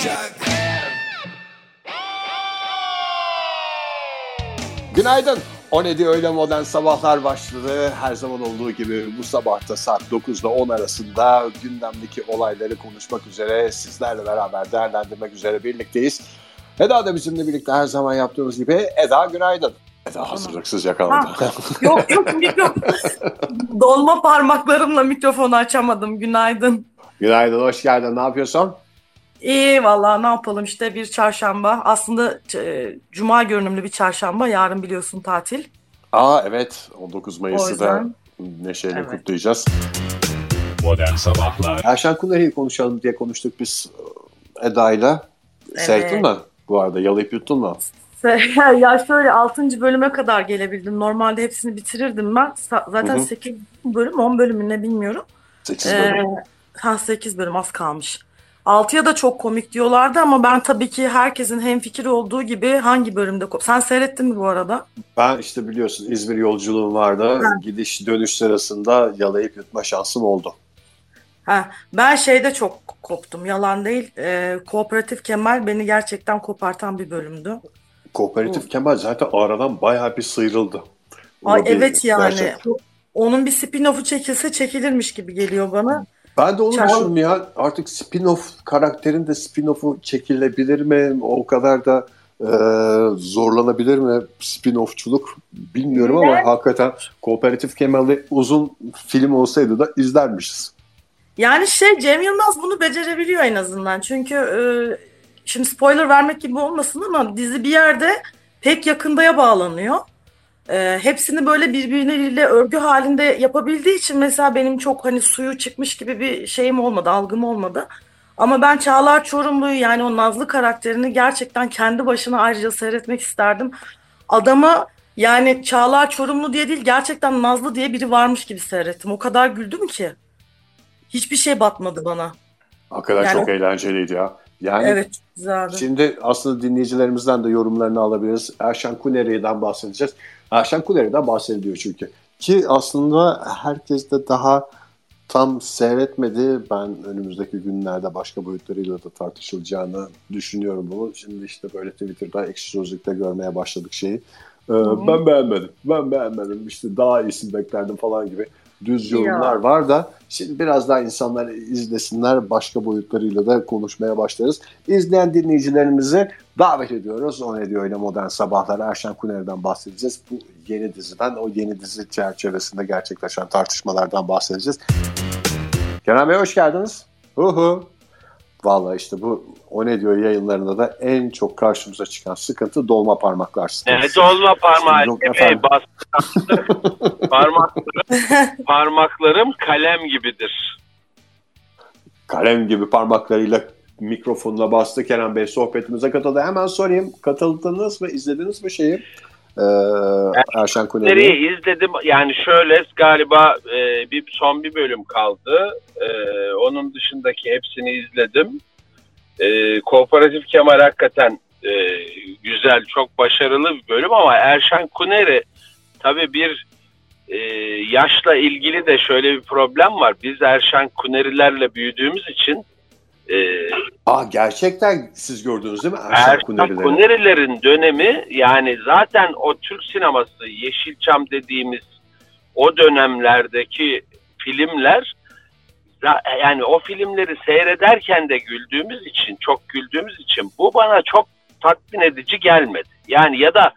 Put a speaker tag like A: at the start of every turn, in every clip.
A: olacak.
B: Günaydın. O ne diyor öyle modern sabahlar başladı. Her zaman olduğu gibi bu sabahta saat 9 ile 10 arasında gündemdeki olayları konuşmak üzere sizlerle beraber değerlendirmek üzere birlikteyiz. Eda da bizimle birlikte her zaman yaptığımız gibi. Eda günaydın. Eda hazırlıksız yakaladı.
C: Yok yok mikrofon. Dolma parmaklarımla mikrofonu açamadım. Günaydın.
B: günaydın, hoş geldin. Ne yapıyorsun?
C: İyi vallahi ne yapalım işte bir çarşamba. Aslında e, cuma görünümlü bir çarşamba. Yarın biliyorsun tatil.
B: Aa evet, 19 Mayıs'ı da neşeyle
C: Evet.
B: kutlayacağız.
A: Modern Sabahlar
B: Erşen Kuneri'yi konuşalım diye konuştuk biz e, Eda'yla.
C: Evet.
B: Seyrettin mi? Bu arada yalayıp yuttun mu?
C: ya şöyle 6. bölüme kadar gelebildim. Normalde hepsini bitirirdim ben. Zaten
B: Hı hı.
C: 8 bölüm 10 bölüm mü ne bilmiyorum.
B: 8
C: Ee,
B: bölüm.
C: ha 8 bölüm az kalmış. 6'ya da çok komik diyorlardı ama ben tabii ki herkesin hemfikir olduğu gibi hangi bölümde Sen seyrettin mi bu arada?
B: Ben işte biliyorsun İzmir yolculuğum vardı. Gidiş dönüş sırasında yalayıp yutma şansım oldu.
C: Ha, ben şeyde çok koptum. Yalan değil. Ee, Kooperatif Kemal beni gerçekten kopartan bir bölümdü.
B: Kooperatif Kemal zaten aradan bayağı bir sıyrıldı.
C: Ay evet yani.
B: gerçek.
C: Onun bir spin-off'u çekilse çekilirmiş gibi geliyor bana.
B: Ben de onu
C: Çal-
B: düşündüm ya. Artık spin-off karakterin de spin-off'u çekilebilir mi? O kadar da e, zorlanabilir mi spin-off'çuluk bilmiyorum ama hakikaten Kooperatif Kemal'i uzun film olsaydı da izlermişiz.
C: Yani şey Cem Yılmaz bunu becerebiliyor en azından. Çünkü e, şimdi spoiler vermek gibi olmasın ama dizi bir yerde pek yakındaya bağlanıyor. E, hepsini böyle birbirleriyle örgü halinde yapabildiği için mesela benim çok hani suyu çıkmış gibi bir şeyim olmadı, algım olmadı. Ama ben Çağlar Çorumlu'yu yani o Nazlı karakterini gerçekten kendi başına ayrıca seyretmek isterdim. Adamı yani Çağlar Çorumlu diye değil gerçekten Nazlı diye biri varmış gibi seyrettim. O kadar güldüm ki. Hiçbir şey batmadı bana.
B: Hakikaten
C: Yani
B: çok eğlenceliydi ya. Yani
C: Evet, güzeldi.
B: Şimdi aslında dinleyicilerimizden de yorumlarını alabiliriz. Erşen Kuneri'den bahsedeceğiz. Erşen Kuneri'den bahsediliyor çünkü. Ki aslında herkes de daha tam seyretmedi. Ben önümüzdeki günlerde başka boyutlarıyla da tartışılacağını düşünüyorum bunu. Şimdi işte böyle Twitter'da ekşi sözlükte görmeye başladık şeyi. Ee, ben beğenmedim. Ben beğenmedim. İşte daha iyisini beklerdim falan gibi düz yorumlar
C: Ya.
B: var da şimdi biraz daha insanlar izlesinler başka boyutlarıyla da konuşmaya başlarız. İzleyen dinleyicilerimizi davet ediyoruz. O ne diyor öyle modern sabahlar Erşen Kuner'den bahsedeceğiz. Bu yeni diziden o yeni dizi çerçevesinde gerçekleşen tartışmalardan bahsedeceğiz. Kenan Bey hoş geldiniz. Hu hu. Vallahi işte bu o ne diyor yayınlarında da en çok karşımıza çıkan sıkıntı dolma parmaklar sıkıntısı.
D: Evet olma parmağı.
B: Yok
D: Epey bastı. parmaklarım, parmaklarım kalem gibidir.
B: kalem gibi parmaklarıyla mikrofonuna bastı Kenan Bey sohbetimize katıldı. Hemen sorayım katıldınız mı izlediniz mi şeyi? Ee, Erşen Kuneri'yi.
D: İzledim? Yani şöyle galiba e, bir son bir bölüm kaldı. E, onun dışındaki hepsini izledim. E, Kooperatif Kemal hakikaten e, güzel, çok başarılı bir bölüm ama Erşen Kuneri tabii bir e, yaşla ilgili de şöyle bir problem var. Biz Erşen Kunerilerle büyüdüğümüz için e,
B: Aa, gerçekten siz gördünüz değil mi Erşen
D: Erşan
B: Kuneri'leri?
D: Kuneri'lerin dönemi yani zaten o Türk sineması Yeşilçam dediğimiz o dönemlerdeki filmler yani o filmleri seyrederken de güldüğümüz için çok güldüğümüz için bu bana çok tatmin edici gelmedi. Yani ya da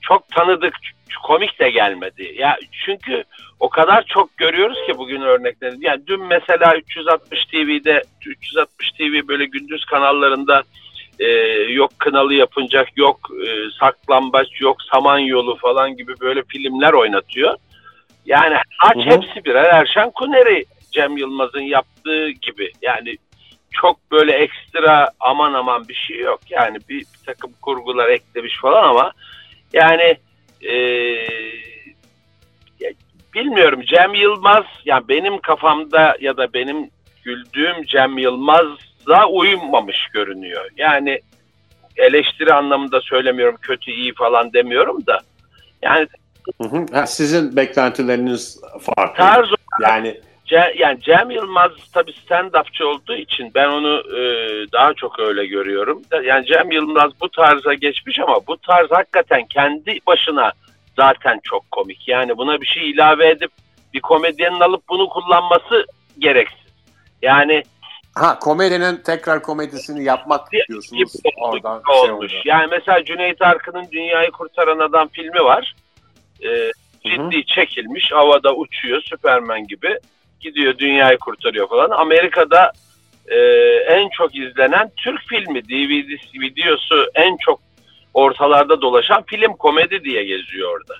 D: çok tanıdık komik de gelmedi. Ya çünkü o kadar çok görüyoruz ki bugün örnekleri. Yani dün mesela 360 TV'de 360 TV böyle gündüz kanallarında e, yok kınalı yapınacak, yok e, saklambaç, yok samanyolu falan gibi böyle filmler oynatıyor. Yani aç hepsi birer Erşen Kuneri Cem Yılmaz'ın yaptığı gibi. Yani çok böyle ekstra aman aman bir şey yok. Yani bir, bir takım kurgular eklemiş falan ama yani e, bilmiyorum Cem Yılmaz yani benim kafamda ya da benim güldüğüm Cem Yılmaz'a uymamış görünüyor. Yani eleştiri anlamında söylemiyorum kötü iyi falan demiyorum da yani
B: Hı hı. Ha, sizin beklentileriniz farklı.
D: tarz
B: Yani
D: Ce, yani Cem Yılmaz tabii stand-upçı olduğu için ben onu e, daha çok öyle görüyorum. Yani Cem Yılmaz bu tarza geçmiş ama bu tarz hakikaten kendi başına zaten çok komik. Yani buna bir şey ilave edip bir komedyenin alıp bunu kullanması gereksiz. Yani
B: Ha komedinin tekrar komedisini yapmak diyorsunuz.
D: gibi
B: Oradan
D: olmuş.
B: şey oldu.
D: Yani mesela Cüneyt Arkın'ın Dünyayı Kurtaran Adam filmi var. Ee, ciddi çekilmiş. Havada uçuyor Süpermen gibi. Gidiyor dünyayı kurtarıyor falan. Amerika'da e, en çok izlenen Türk filmi DVD videosu en çok ortalarda dolaşan film komedi diye geziyor orada.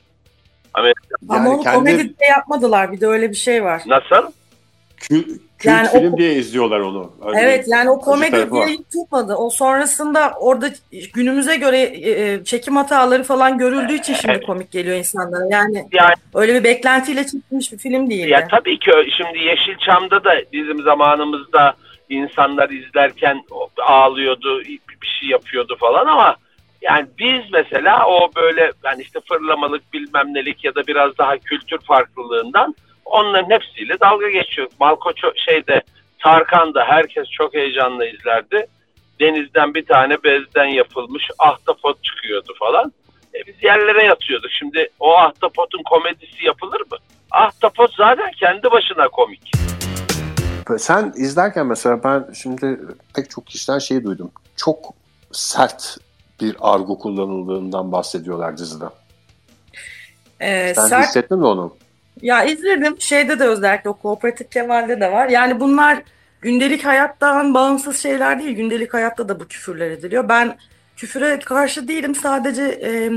C: Ama
B: Yani
C: onu
B: kendi
C: komedi diye yapmadılar. Bir de öyle bir şey var.
D: Nasıl?
B: kül, kült
C: Yani o-
B: film diye izliyorlar onu. Öyle
C: Evet yani o komedi diye tutmadı. O sonrasında orada günümüze göre e, çekim hataları falan görüldüğü için şimdi komik geliyor insanlara. Yani
D: Yani
C: öyle bir beklentiyle çekilmiş bir film değildi.
D: Ya tabii ki şimdi Yeşilçam'da da bizim zamanımızda insanlar izlerken ağlıyordu, bir şey yapıyordu falan ama yani biz mesela o böyle yani işte fırlamalık bilmem nelik ya da biraz daha kültür farklılığından onların hepsiyle dalga geçiyor. Malkoço şeyde Tarkan da herkes çok heyecanla izlerdi. Denizden bir tane bezden yapılmış ahtapot çıkıyordu falan. E biz yerlere yatıyorduk. Şimdi o ahtapotun komedisi yapılır mı? Ahtapot zaten kendi başına komik.
B: Sen izlerken mesela ben şimdi pek çok kişiden şey duydum. Çok sert bir argo kullanıldığından bahsediyorlar dizide.
C: Ee,
B: Sen
C: sert-
B: hissettin mi onu?
C: Ya izledim. Şeyde de özellikle o kooperatif Kemal'de de var. Yani bunlar gündelik hayattan bağımsız şeyler değil. Gündelik hayatta da bu küfürler ediliyor. Ben küfüre karşı değilim. Sadece e,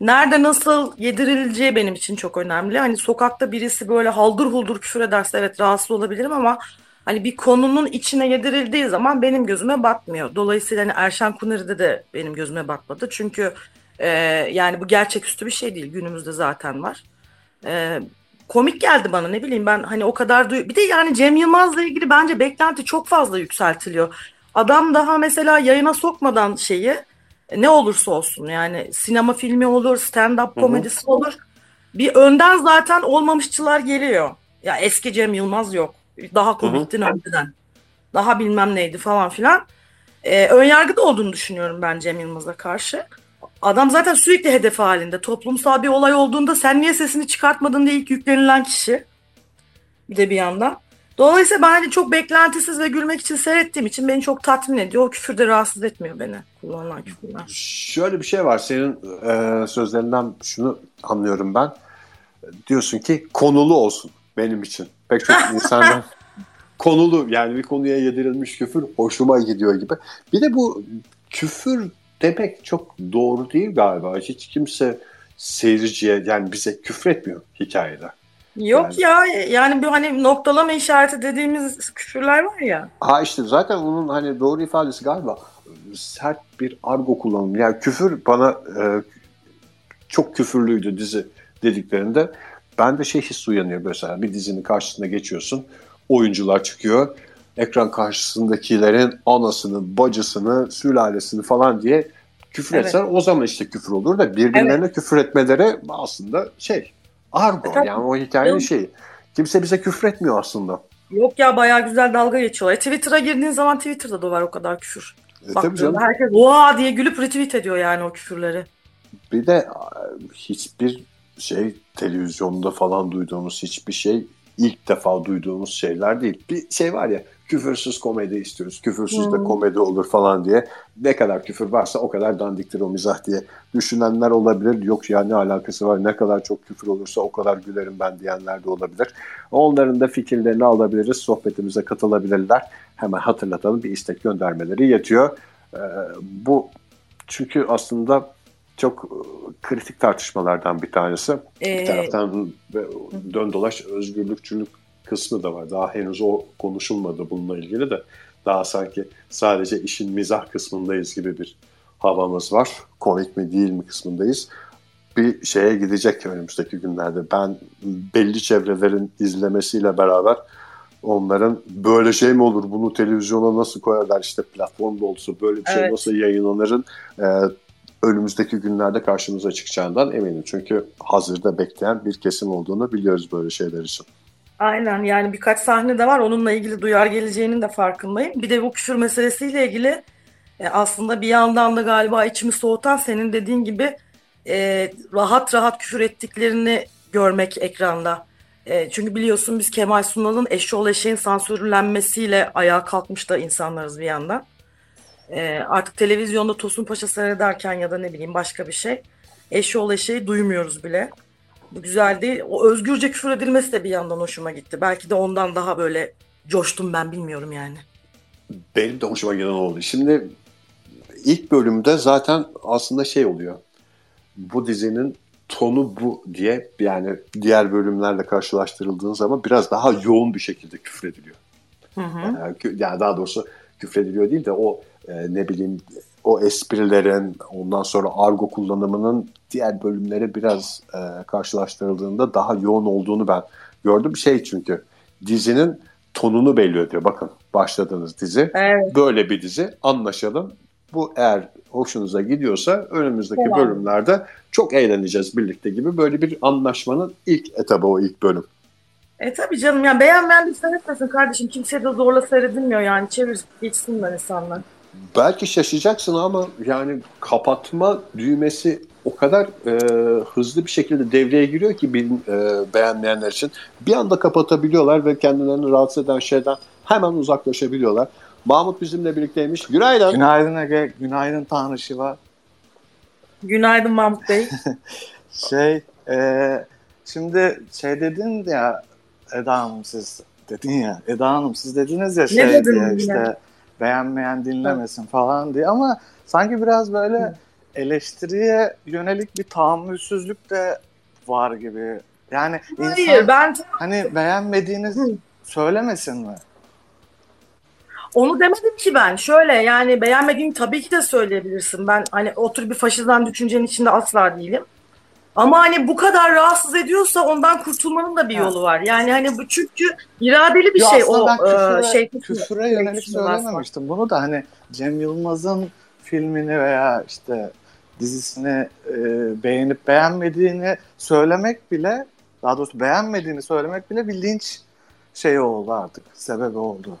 C: nerede nasıl yedirileceği benim için çok önemli. Hani sokakta birisi böyle haldır huldur küfür ederse evet rahatsız olabilirim ama hani bir konunun içine yedirildiği zaman benim gözüme batmıyor. Dolayısıyla hani Erşen Kuneri'de de benim gözüme batmadı. Çünkü e, yani bu gerçeküstü bir şey değil. Günümüzde zaten var. E, komik geldi bana ne bileyim ben hani o kadar duy bir de yani Cem Yılmaz'la ilgili bence beklenti çok fazla yükseltiliyor. Adam daha mesela yayına sokmadan şeyi ne olursa olsun yani sinema filmi olur, stand-up komedisi olur. Bir önden zaten olmamışçılar geliyor. Ya eski Cem Yılmaz yok. Daha komiktin önceden. Daha bilmem neydi falan filan. Ee, önyargıda olduğunu düşünüyorum ben Cem Yılmaz'a karşı. Adam zaten sürekli hedef halinde. Toplumsal bir olay olduğunda sen niye sesini çıkartmadın diye ilk yüklenilen kişi. Bir de bir yandan. Dolayısıyla ben hani çok beklentisiz ve gülmek için seyrettiğim için beni çok tatmin ediyor. O küfür de rahatsız etmiyor beni. Kullanılan küfürler.
B: Şöyle bir şey var senin e, sözlerinden şunu anlıyorum ben. Diyorsun ki konulu olsun benim için. Pek çok insandan konulu yani bir konuya yedirilmiş küfür hoşuma gidiyor gibi. Bir de bu küfür demek çok doğru değil galiba. Hiç kimse seyirciye yani bize küfür etmiyor hikayede.
C: Yok ya yani bir hani noktalama işareti dediğimiz küfürler var ya.
B: Ha işte zaten onun hani doğru ifadesi galiba sert bir argo kullanımı. Yani küfür bana e, çok küfürlüydü dizi dediklerinde ben de şey his uyanıyor mesela bir dizinin karşısına geçiyorsun oyuncular çıkıyor ekran karşısındakilerin anasını, bacısını, sülalesini falan diye küfür
C: Evet.
B: etsen o zaman işte küfür olur da birbirlerine küfür etmeleri aslında şey argo
C: E, tabii.
B: yani o hikayenin
C: Yok.
B: şeyi. Kimse bize küfür etmiyor aslında.
C: Yok ya bayağı güzel dalga geçiyorlar. E, Twitter'a girdiğin zaman Twitter'da da var o kadar küfür.
B: E, tabii
C: Baktığında
B: canım.
C: herkes oha diye gülüp retweet ediyor yani o küfürleri.
B: Bir de hiçbir şey televizyonda falan duyduğumuz hiçbir şey ilk defa duyduğumuz şeyler değil. Bir şey var ya küfürsüz komedi istiyoruz. Küfürsüz de
C: Hmm.
B: komedi olur falan diye. Ne kadar küfür varsa o kadar dandiktir o mizah diye düşünenler olabilir. Yok ya ne alakası var ne kadar çok küfür olursa o kadar gülerim ben diyenler de olabilir. Onların da fikirlerini alabiliriz. Sohbetimize katılabilirler. Hemen hatırlatalım bir istek göndermeleri yetiyor. Ee, bu çünkü aslında çok e, kritik tartışmalardan bir tanesi. Bir
C: Ee,
B: taraftan ve dön dolaş özgürlükçülük kısmı da var. Daha henüz o konuşulmadı bununla ilgili de. Daha sanki sadece işin mizah kısmındayız gibi bir havamız var. Komik mi değil mi kısmındayız. Bir şeye gidecek önümüzdeki günlerde. Ben belli çevrelerin izlemesiyle beraber onların böyle şey mi olur bunu televizyona nasıl koyarlar işte platformda olsa böyle bir şey
C: Evet.
B: nasıl yayınlanırın e, önümüzdeki günlerde karşımıza çıkacağından eminim. Çünkü hazırda bekleyen bir kesim olduğunu biliyoruz böyle şeyler için.
C: Aynen yani birkaç sahne de var. Onunla ilgili duyar geleceğinin de farkındayım. Bir de bu küfür meselesiyle ilgili e, aslında bir yandan da galiba içimi soğutan senin dediğin gibi e, rahat rahat küfür ettiklerini görmek ekranda. E, çünkü biliyorsun biz Kemal Sunal'ın eşşoğlu eşeğin sansürlenmesiyle ayağa kalkmış da insanlarız bir yandan. E, artık televizyonda Tosun Paşa seyrederken ya da ne bileyim başka bir şey eşşoğlu eşeği duymuyoruz bile. Bu güzel değil. O özgürce küfür edilmesi de bir yandan hoşuma gitti. Belki de ondan daha böyle coştum ben bilmiyorum yani.
B: Benim de hoşuma giden oldu. Şimdi ilk bölümde zaten aslında şey oluyor. Bu dizinin tonu bu diye yani diğer bölümlerle karşılaştırıldığın zaman biraz daha yoğun bir şekilde küfrediliyor.
C: Hı hı.
B: Yani daha doğrusu küfrediliyor değil de o e, ne bileyim o esprilerin ondan sonra argo kullanımının diğer bölümlere biraz e, karşılaştırıldığında daha yoğun olduğunu ben gördüm. Şey çünkü dizinin tonunu belli ediyor. Bakın başladığınız dizi
C: Evet.
B: böyle bir dizi anlaşalım. Bu eğer hoşunuza gidiyorsa önümüzdeki
C: Tamam.
B: bölümlerde çok eğleneceğiz birlikte gibi böyle bir anlaşmanın ilk etabı o ilk bölüm.
C: E tabii canım ya beğenmeyen bir seyretmesin kardeşim. Kimse de zorla seyredilmiyor yani. Çevir geçsinler insanlar.
B: Belki şaşacaksın ama yani kapatma düğmesi o kadar e, hızlı bir şekilde devreye giriyor ki bir, e, beğenmeyenler için. Bir anda kapatabiliyorlar ve kendilerini rahatsız eden şeyden hemen uzaklaşabiliyorlar. Mahmut bizimle birlikteymiş. Günaydın.
E: Günaydın Ege, günaydın Tanrı Şiva.
C: Günaydın Mahmut Bey.
E: Şey, e, şimdi şey dedin ya Eda Hanım siz dedin ya Eda Hanım siz dediniz ya şey
C: dedim
E: diye işte beğenmeyen dinlemesin falan diye ama sanki biraz böyle eleştiriye yönelik bir tahammülsüzlük de var gibi. Yani insan
C: Hayır ben
E: hani beğenmediğiniz söylemesin mi?
C: onu demedim ki ben. Şöyle yani beğenmediğini tabii ki de söyleyebilirsin. Ben hani o tür bir faşizan düşüncenin içinde asla değilim. Ama hani bu kadar rahatsız ediyorsa ondan kurtulmanın da bir
E: Ha.
C: yolu var. Yani hani bu çünkü iradeli bir
E: Yo,
C: şey o
E: ben küfüre,
C: e, şey.
E: küfüre yönelik söylememiştim. Bunu da hani Cem Yılmaz'ın filmini veya işte dizisini e, beğenip beğenmediğini söylemek bile daha doğrusu beğenmediğini söylemek bile bir linç şeyi oldu artık. Sebebi oldu.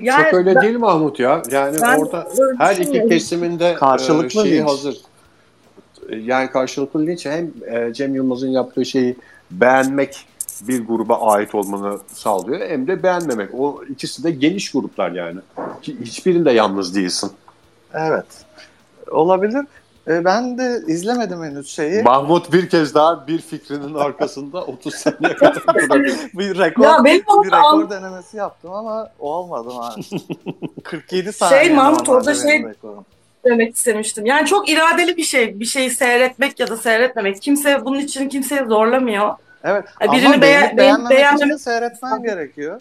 C: Yani
B: Çok öyle
C: ben-
B: değil Mahmut ya. Yani orada her iki kesiminde
E: Karşılıklı
B: e,
E: linç.
B: hazır. Yani karşılıklı linç hem e, Cem Yılmaz'ın yaptığı şeyi beğenmek bir gruba ait olmanı sağlıyor hem de beğenmemek. O ikisi de geniş gruplar yani. Hi- Hiçbirinde yalnız değilsin.
E: Evet. Olabilir. E, ben de izlemedim henüz şeyi.
B: Mahmut bir kez daha bir fikrinin arkasında 30 saniye kadar
E: bir rekor,
C: Ya benim
E: bir rekor
C: an-
E: denemesi yaptım ama olmadı maalesef. 47 saniye.
C: Şey, Mahmut, orada şey-
E: rekorum.
C: Demek istemiştim. Yani çok iradeli bir şey. Bir şeyi seyretmek ya da seyretmemek. Kimse bunun için kimseyi zorlamıyor.
E: Evet.
C: E,
E: ama
C: birini beğen-
E: beğenip beğenmemek
C: beğenmemek-
E: için de seyretmen gerekiyor.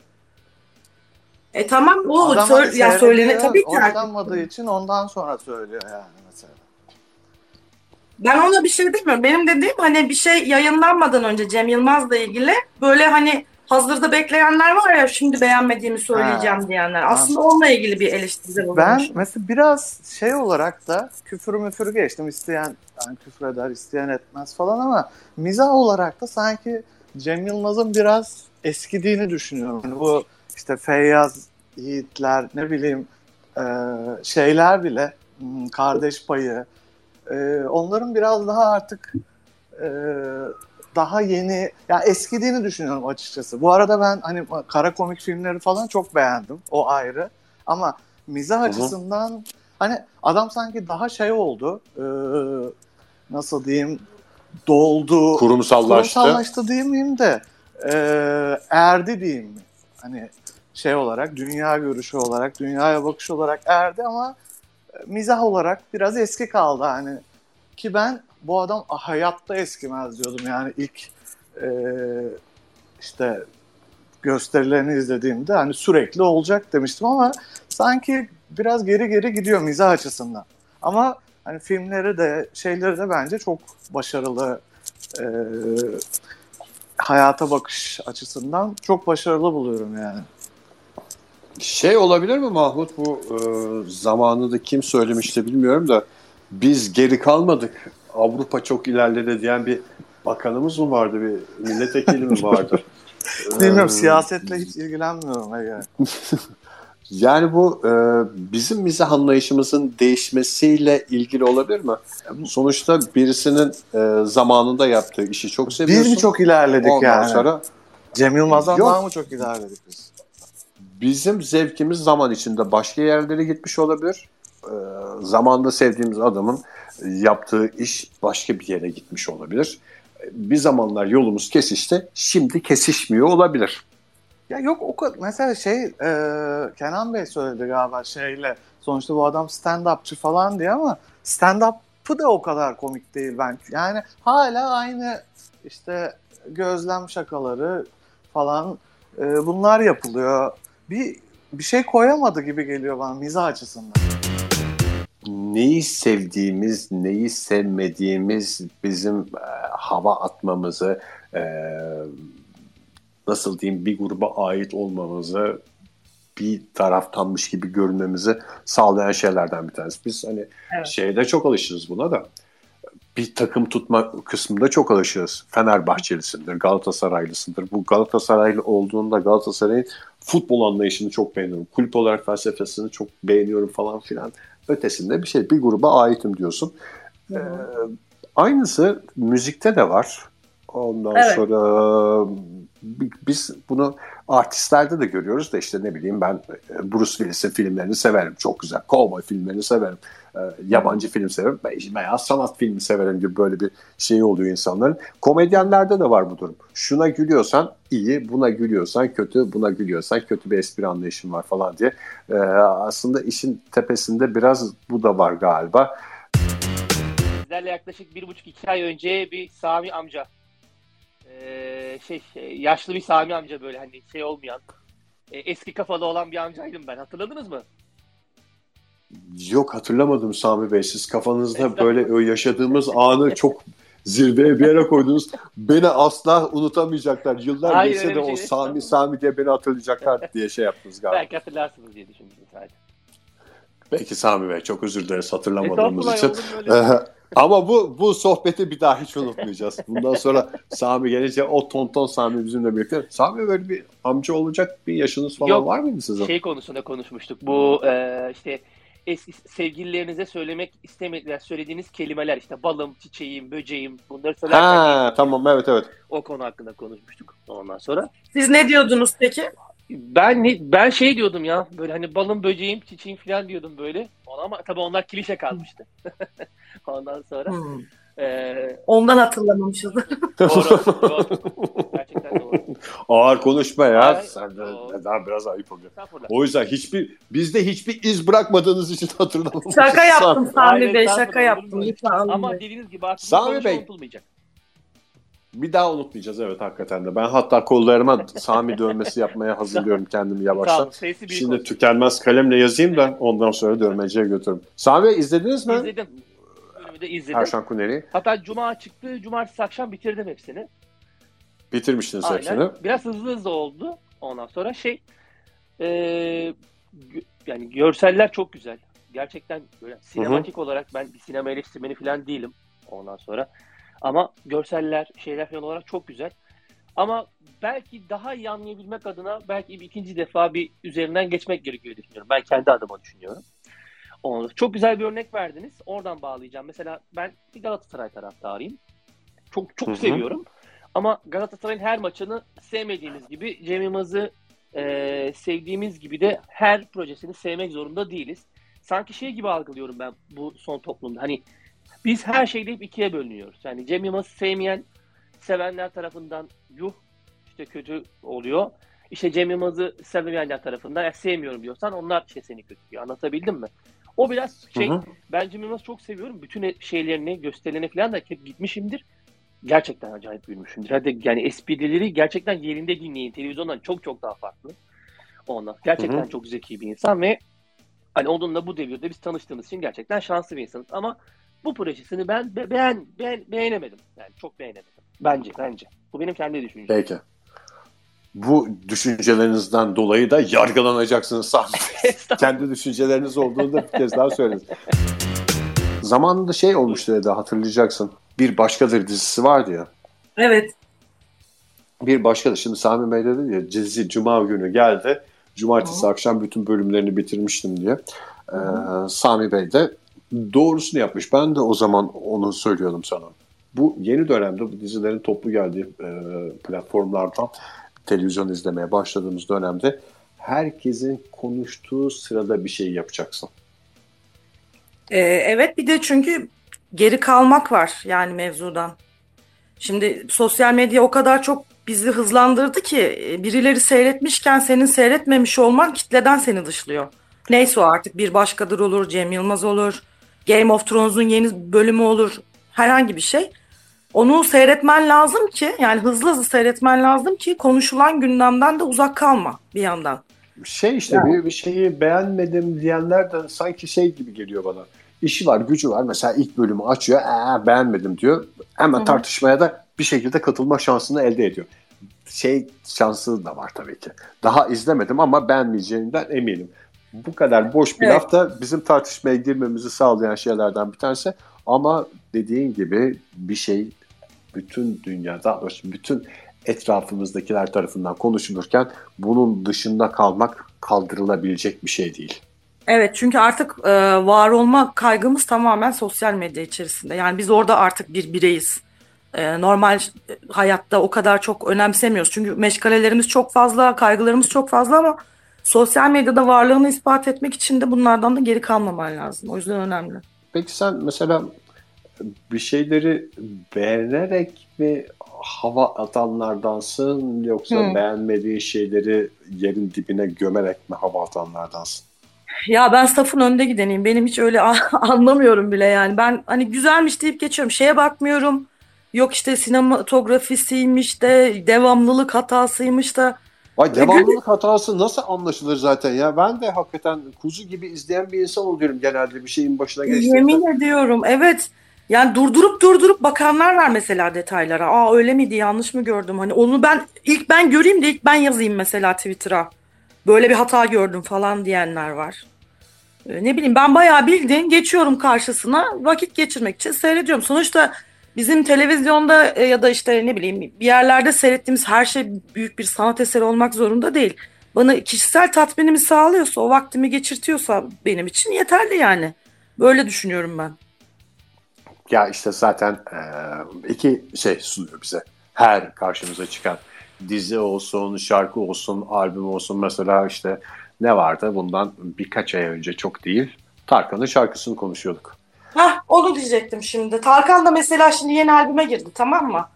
C: E tamam bu
E: Adam hani
C: ya
E: seyrediyor,
C: söylene tabii ki.
E: Hoşlanmadığı için ondan sonra söylüyor yani mesela.
C: Ben ona bir şey demiyorum. Benim dediğim hani bir şey yayınlanmadan önce Cem Yılmaz'la ilgili böyle hani hazırda bekleyenler var ya şimdi beğenmediğimi söyleyeceğim
E: Ha.
C: diyenler. Aslında onunla ilgili bir eleştiride
E: Ben
C: bulunmuş.
E: mesela biraz şey olarak da küfür müfür geçtim. isteyen yani küfür eder, isteyen etmez falan ama mizah olarak da sanki Cem Yılmaz'ın biraz eskidiğini düşünüyorum. Yani bu işte Feyyaz, Yiğitler, ne bileyim e, şeyler bile, hmm, kardeş payı, e, onların biraz daha artık e, daha yeni, ya eskidiğini düşünüyorum açıkçası. Bu arada ben hani kara komik filmleri falan çok beğendim. O ayrı. Ama mizah
B: hı.
E: açısından hani adam sanki daha şey oldu. e, nasıl diyeyim? Doldu.
B: Kurumsallaştı.
E: Kurumsallaştı diyemeyeyim de e, erdi diyeyim mi? Hani şey olarak, dünya görüşü olarak, dünyaya bakış olarak erdi ama mizah olarak biraz eski kaldı hani. Ki ben bu adam hayatta eskimez diyordum yani ilk e, işte gösterilerini izlediğimde hani sürekli olacak demiştim ama sanki biraz geri geri gidiyor mizah açısından. Ama hani filmleri de şeyleri de bence çok başarılı e, hayata bakış açısından çok başarılı buluyorum yani.
B: Şey olabilir mi Mahmut bu e, zamanında kim söylemişti bilmiyorum da biz geri kalmadık. Avrupa çok ilerledi diyen bir bakanımız mı vardı bir milletvekili mi vardı?
E: Bilmiyorum
B: Ee,
E: siyasetle hiç ilgilenmiyorum Ege.
B: Yani bu e, bizim mizah anlayışımızın değişmesiyle ilgili olabilir mi? Sonuçta birisinin e, zamanında yaptığı işi çok seviyorsun.
E: Biz mi çok ilerledik
B: Ondan
E: yani?
B: sonra
E: Cem Yılmaz'dan
B: Yok.
E: daha mı çok ilerledik biz?
B: bizim zevkimiz zaman içinde başka yerlere gitmiş olabilir. E, zamanda sevdiğimiz adamın yaptığı iş başka bir yere gitmiş olabilir. Bir zamanlar yolumuz kesişti, şimdi kesişmiyor olabilir.
E: Ya yok o kadar. Mesela şey e, Kenan Bey söyledi galiba şeyle. Sonuçta bu adam stand-upçı falan diye ama stand-up'ı da o kadar komik değil ben. Yani hala aynı işte gözlem şakaları falan e, bunlar yapılıyor. Bir bir şey koyamadı gibi geliyor bana mizah açısından.
B: Neyi sevdiğimiz, neyi sevmediğimiz bizim e, hava atmamızı, e, nasıl diyeyim bir gruba ait olmamızı, bir taraftanmış gibi görünmemizi sağlayan şeylerden bir tanesi. Biz hani
C: Evet.
B: şeyde çok alışırız buna da. Bir takım tutma kısmında çok alışırız. Fenerbahçelisindir, Galatasaraylısındır. Bu Galatasaraylı olduğunda Galatasaray'ın futbol anlayışını çok beğeniyorum. Kulüp olarak felsefesini çok beğeniyorum falan filan. Ötesinde bir şey. Bir gruba aitim diyorsun. Ee, aynısı müzikte de var. Ondan
C: Evet.
B: sonra biz bunu artistlerde de görüyoruz da işte ne bileyim ben e, Bruce Willis'in filmlerini severim. Çok güzel. Cowboy filmlerini severim. Ee, yabancı film severim veya sanat filmi severim gibi böyle bir şey oluyor insanların. Komedyenlerde de var bu durum. Şuna gülüyorsan iyi, buna gülüyorsan kötü, buna gülüyorsan kötü bir espri anlayışın var falan diye. Ee, aslında işin tepesinde biraz bu da var galiba.
F: Bizlerle yaklaşık bir buçuk iki ay önce bir Sami amca ee, şey e, yaşlı bir Sami amca böyle hani şey olmayan e, eski kafalı olan bir amcaydım ben hatırladınız mı?
B: Yok hatırlamadım Sami Bey. Siz kafanızda böyle o yaşadığımız anı çok zirveye bir yere koydunuz. Beni asla unutamayacaklar. Yıllar
F: Hayır,
B: geçse de
F: bir
B: o
F: şey
B: Sami. Sami diye beni hatırlayacaklar diye şey yaptınız galiba.
F: Belki hatırlarsınız diye düşündüm sadece.
B: Peki Sami Bey çok özür dileriz hatırlamadığımız
F: Estağfurullah
B: için. Ee, Ama bu bu sohbeti bir daha hiç unutmayacağız. Bundan sonra Sami gelince o tonton Sami bizimle birlikte. Sami böyle bir amca olacak bir yaşınız falan
F: Yok.
B: var mıydı sizin?
F: şey konusunda konuşmuştuk. Bu e, işte eski sevgililerinize söylemek istemediler söylediğiniz kelimeler işte balım, çiçeğim, böceğim bunları söylerken
B: Ha tamam evet evet.
F: o konu hakkında konuşmuştuk ondan sonra.
C: Siz ne diyordunuz peki?
F: Ben ne, ben şey diyordum ya böyle hani balım, böceğim, çiçeğim falan diyordum böyle. Ona Ama tabii onlar klişe kalmıştı. ondan sonra
C: Hmm.
F: e,
C: Ondan hatırlamamışız.
F: doğru, doğru. Gerçekten doğru.
B: Ağır konuşma ya.
F: Ay,
B: Sen de daha biraz ayıp oluyor. O yüzden hiçbir bizde hiçbir iz bırakmadığınız için hatırlamamışız.
C: Şaka yaptım Sami Bey, şaka yaptım.
F: mu?
C: Lütfen
F: Ama dediğiniz gibi artık
B: Sami
F: konuşma
B: Bey.
F: unutulmayacak.
B: Bir daha unutmayacağız evet hakikaten de. Ben hatta kollarıma Sami dövmesi yapmaya hazırlıyorum kendimi yavaştan.
F: büyük
B: Şimdi
F: olsun.
B: tükenmez kalemle yazayım da ondan sonra dövmeciye götürürüm. Sami Bey izlediniz mi?
F: İzledim. Bölümü de izledim.
B: Erşan Kuneri.
F: Hatta cuma çıktı. Cumartesi akşam bitirdim hepsini.
B: Bitirmiştiniz
F: Aynen.
B: hepsini.
F: Biraz hızlı hızlı oldu. Ondan sonra şey e, yani görseller çok güzel. Gerçekten böyle sinematik olarak ben bir sinema eleştirmeni falan değilim ondan sonra. Ama görseller, şeyler falan olarak çok güzel. Ama belki daha iyi anlayabilmek adına belki bir ikinci defa bir üzerinden geçmek gerekiyor düşünüyorum. Ben kendi adıma düşünüyorum. Onu- Çok güzel bir örnek verdiniz. Oradan bağlayacağım. Mesela ben bir Galatasaray taraftarıyım. Çok çok
B: Hı hı.
F: seviyorum. Ama Galatasaray'ın her maçını sevmediğimiz gibi Cem Yılmaz'ı e, sevdiğimiz gibi de her projesini sevmek zorunda değiliz. Sanki şey gibi algılıyorum ben bu son toplumda. Hani biz her şeyde hep ikiye bölünüyoruz. Yani Cem Yılmaz'ı sevmeyen sevenler tarafından yuh işte kötü oluyor. İşte Cem Yılmaz'ı sevemeyenler tarafından ya sevmiyorum diyorsan onlar işte seni kötü diyor. Anlatabildim mi? O biraz şey
B: Hı hı.
F: ben Cem Yılmaz'ı çok seviyorum. Bütün şeylerini, gösterilerini falan da hep gitmişimdir. Gerçekten acayip gülmüşümdür. Hadi yani esprileri gerçekten yerinde dinleyin. Televizyondan çok çok daha farklı. Ondan. Gerçekten
B: Hı hı.
F: çok zeki bir insan ve hani onunla bu devirde biz tanıştığımız için gerçekten şanslı bir insanız. Ama bu projesini ben be- beğen, beğen beğenemedim. Yani çok beğenemedim. Bence, bence. Bu benim kendi düşüncem.
B: Peki. Bu düşüncelerinizden dolayı da yargılanacaksınız Sami Bey. Kendi düşünceleriniz olduğunu da bir kez daha söylediniz. Zamanında şey olmuştu dedi hatırlayacaksın. Bir Başkadır dizisi vardı ya.
C: Evet.
B: Bir başka da şimdi Sami Bey dedi ya dizi Cuma günü geldi. Cumartesi akşam bütün bölümlerini bitirmiştim diye. Ee, Sami Bey de doğrusunu yapmış. Ben de o zaman onu söylüyordum sana. Bu yeni dönemde bu dizilerin toplu geldiği e, platformlardan televizyon izlemeye başladığımız dönemde herkesin konuştuğu sırada bir şey yapacaksın.
C: Ee, evet bir de çünkü geri kalmak var yani mevzudan. Şimdi sosyal medya o kadar çok bizi hızlandırdı ki e, birileri seyretmişken senin seyretmemiş olman kitleden seni dışlıyor. Neyse o artık bir başkadır olur, Cem Yılmaz olur, Game of Thrones'un yeni bölümü olur, herhangi bir şey. Onu seyretmen lazım ki yani hızlı hızlı seyretmen lazım ki konuşulan gündemden de uzak kalma bir yandan.
B: Şey işte bir, bir şeyi beğenmedim diyenler de sanki şey gibi geliyor bana. İşi var, gücü var. Mesela ilk bölümü açıyor, Aa, beğenmedim diyor. Hemen
C: Hı-hı.
B: tartışmaya da bir şekilde katılma şansını elde ediyor. Şey şansı da var tabii ki. Daha izlemedim ama beğenmeyeceğinden eminim. Bu kadar boş bir
C: Evet.
B: laf da bizim tartışmaya girmemizi sağlayan şeylerden bir tanesi. Ama dediğin gibi bir şey bütün dünyada, doğrusu bütün etrafımızdakiler tarafından konuşulurken bunun dışında kalmak kaldırılabilecek bir şey değil.
C: Evet çünkü artık e, var olma kaygımız tamamen sosyal medya içerisinde. Yani biz orada artık bir bireyiz. E, normal hayatta o kadar çok önemsemiyoruz. Çünkü meşgalelerimiz çok fazla, kaygılarımız çok fazla ama sosyal medyada varlığını ispat etmek için de bunlardan da geri kalmaman lazım. O yüzden önemli.
B: Peki sen mesela bir şeyleri beğenerek mi hava atanlardansın yoksa
C: Hı.
B: beğenmediğin şeyleri yerin dibine gömerek mi hava atanlardansın?
C: Ya ben safın önde gideneyim. Benim hiç öyle anlamıyorum bile yani. Ben hani güzelmiş deyip geçiyorum. Şeye bakmıyorum. Yok işte sinematografisiymiş de devamlılık hatasıymış da.
B: Ay devamlılık hatası nasıl anlaşılır zaten ya? Ben de hakikaten kuzu gibi izleyen bir insan oluyorum genelde bir şeyin başına geçtiğimde.
C: Yemin ediyorum evet. Yani durdurup durdurup bakanlar var mesela detaylara. Aa öyle miydi yanlış mı gördüm? Hani onu ben ilk ben göreyim de ilk ben yazayım mesela Twitter'a. Böyle bir hata gördüm falan diyenler var. Ee, Ne bileyim ben bayağı bildiğin geçiyorum karşısına vakit geçirmek için seyrediyorum. Sonuçta bizim televizyonda e, ya da işte ne bileyim bir yerlerde seyrettiğimiz her şey büyük bir sanat eseri olmak zorunda değil. Bana kişisel tatminimi sağlıyorsa, o vaktimi geçirtiyorsa benim için yeterli yani. Böyle düşünüyorum ben.
B: Ya işte zaten e, iki şey sunuyor bize. Her karşımıza çıkan dizi olsun, şarkı olsun, albüm olsun. Mesela işte ne vardı bundan birkaç ay önce çok değil. Tarkan'ın şarkısını konuşuyorduk.
C: Hah onu diyecektim şimdi. Tarkan da mesela şimdi yeni albüme girdi tamam mı?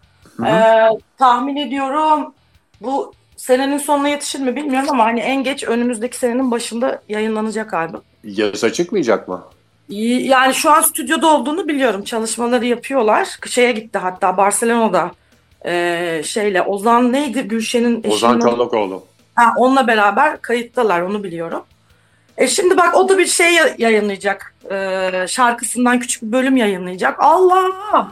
C: Ee, tahmin ediyorum bu senenin sonuna yetişir mi bilmiyorum ama hani en geç önümüzdeki senenin başında yayınlanacak albüm.
B: Yaza çıkmayacak mı?
C: Yani şu an stüdyoda olduğunu biliyorum. Çalışmaları yapıyorlar. Şeye gitti hatta Barcelona'da ee, şeyle Ozan neydi Gülşen'in eşinin
B: Ozan? Çolakoğlu.
C: Ha, onunla beraber kayıttalar onu biliyorum. E şimdi bak o da bir şey ya- yayınlayacak. Ee, şarkısından küçük bir bölüm yayınlayacak. Allah!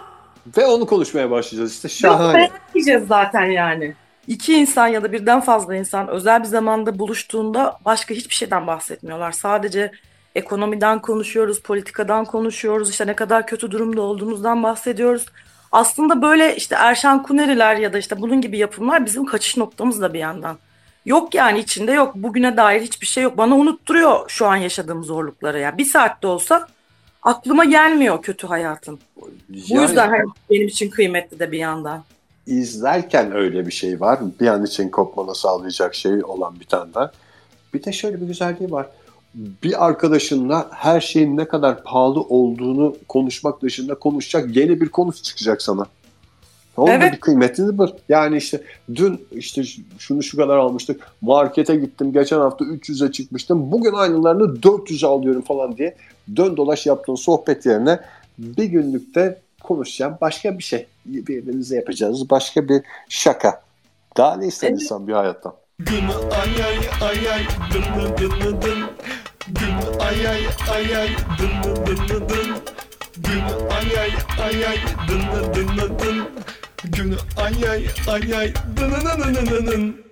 B: Ve onu konuşmaya başlayacağız işte
C: Yok
B: şahane.
C: beğenmeyeceğiz zaten yani. İki insan ya da birden fazla insan özel bir zamanda buluştuğunda başka hiçbir şeyden bahsetmiyorlar. Sadece ekonomiden konuşuyoruz, politikadan konuşuyoruz, işte ne kadar kötü durumda olduğumuzdan bahsediyoruz. Aslında böyle işte Erşan Kuneriler ya da işte bunun gibi yapımlar bizim kaçış noktamız da bir yandan. Yok yani içinde yok. Bugüne dair hiçbir şey yok. Bana unutturuyor şu an yaşadığım zorlukları ya. Bir saatte olsa aklıma gelmiyor kötü hayatım. Bu
B: Yani
C: yüzden hani benim için kıymetli de bir yandan.
B: izlerken öyle bir şey var. Bir an için kopmanı sağlayacak şey olan bir tane daha. Bir de şöyle bir güzelliği var. Bir arkadaşınla her şeyin ne kadar pahalı olduğunu konuşmak dışında konuşacak yeni bir konu çıkacak sana. Onun da
C: Evet.
B: bir kıymetini bil. Yani işte dün işte şunu şu kadar almıştık. Markete gittim. Geçen hafta 300'e çıkmıştım. Bugün aynılarını 400'e alıyorum falan diye dön dolaş yaptığın sohbet yerine bir günlükte konuşacağım başka bir şey. Birbirimize yapacağız başka bir şaka. Daha ne ister
C: Evet.
B: insan bir hayattan?
A: Dını ay ay ay ay dını dını dın Dını ay ay ay ay dını dını dın Dını ay ay ay ay dını dını dın Dını ay ay ay ay dını dını dını dın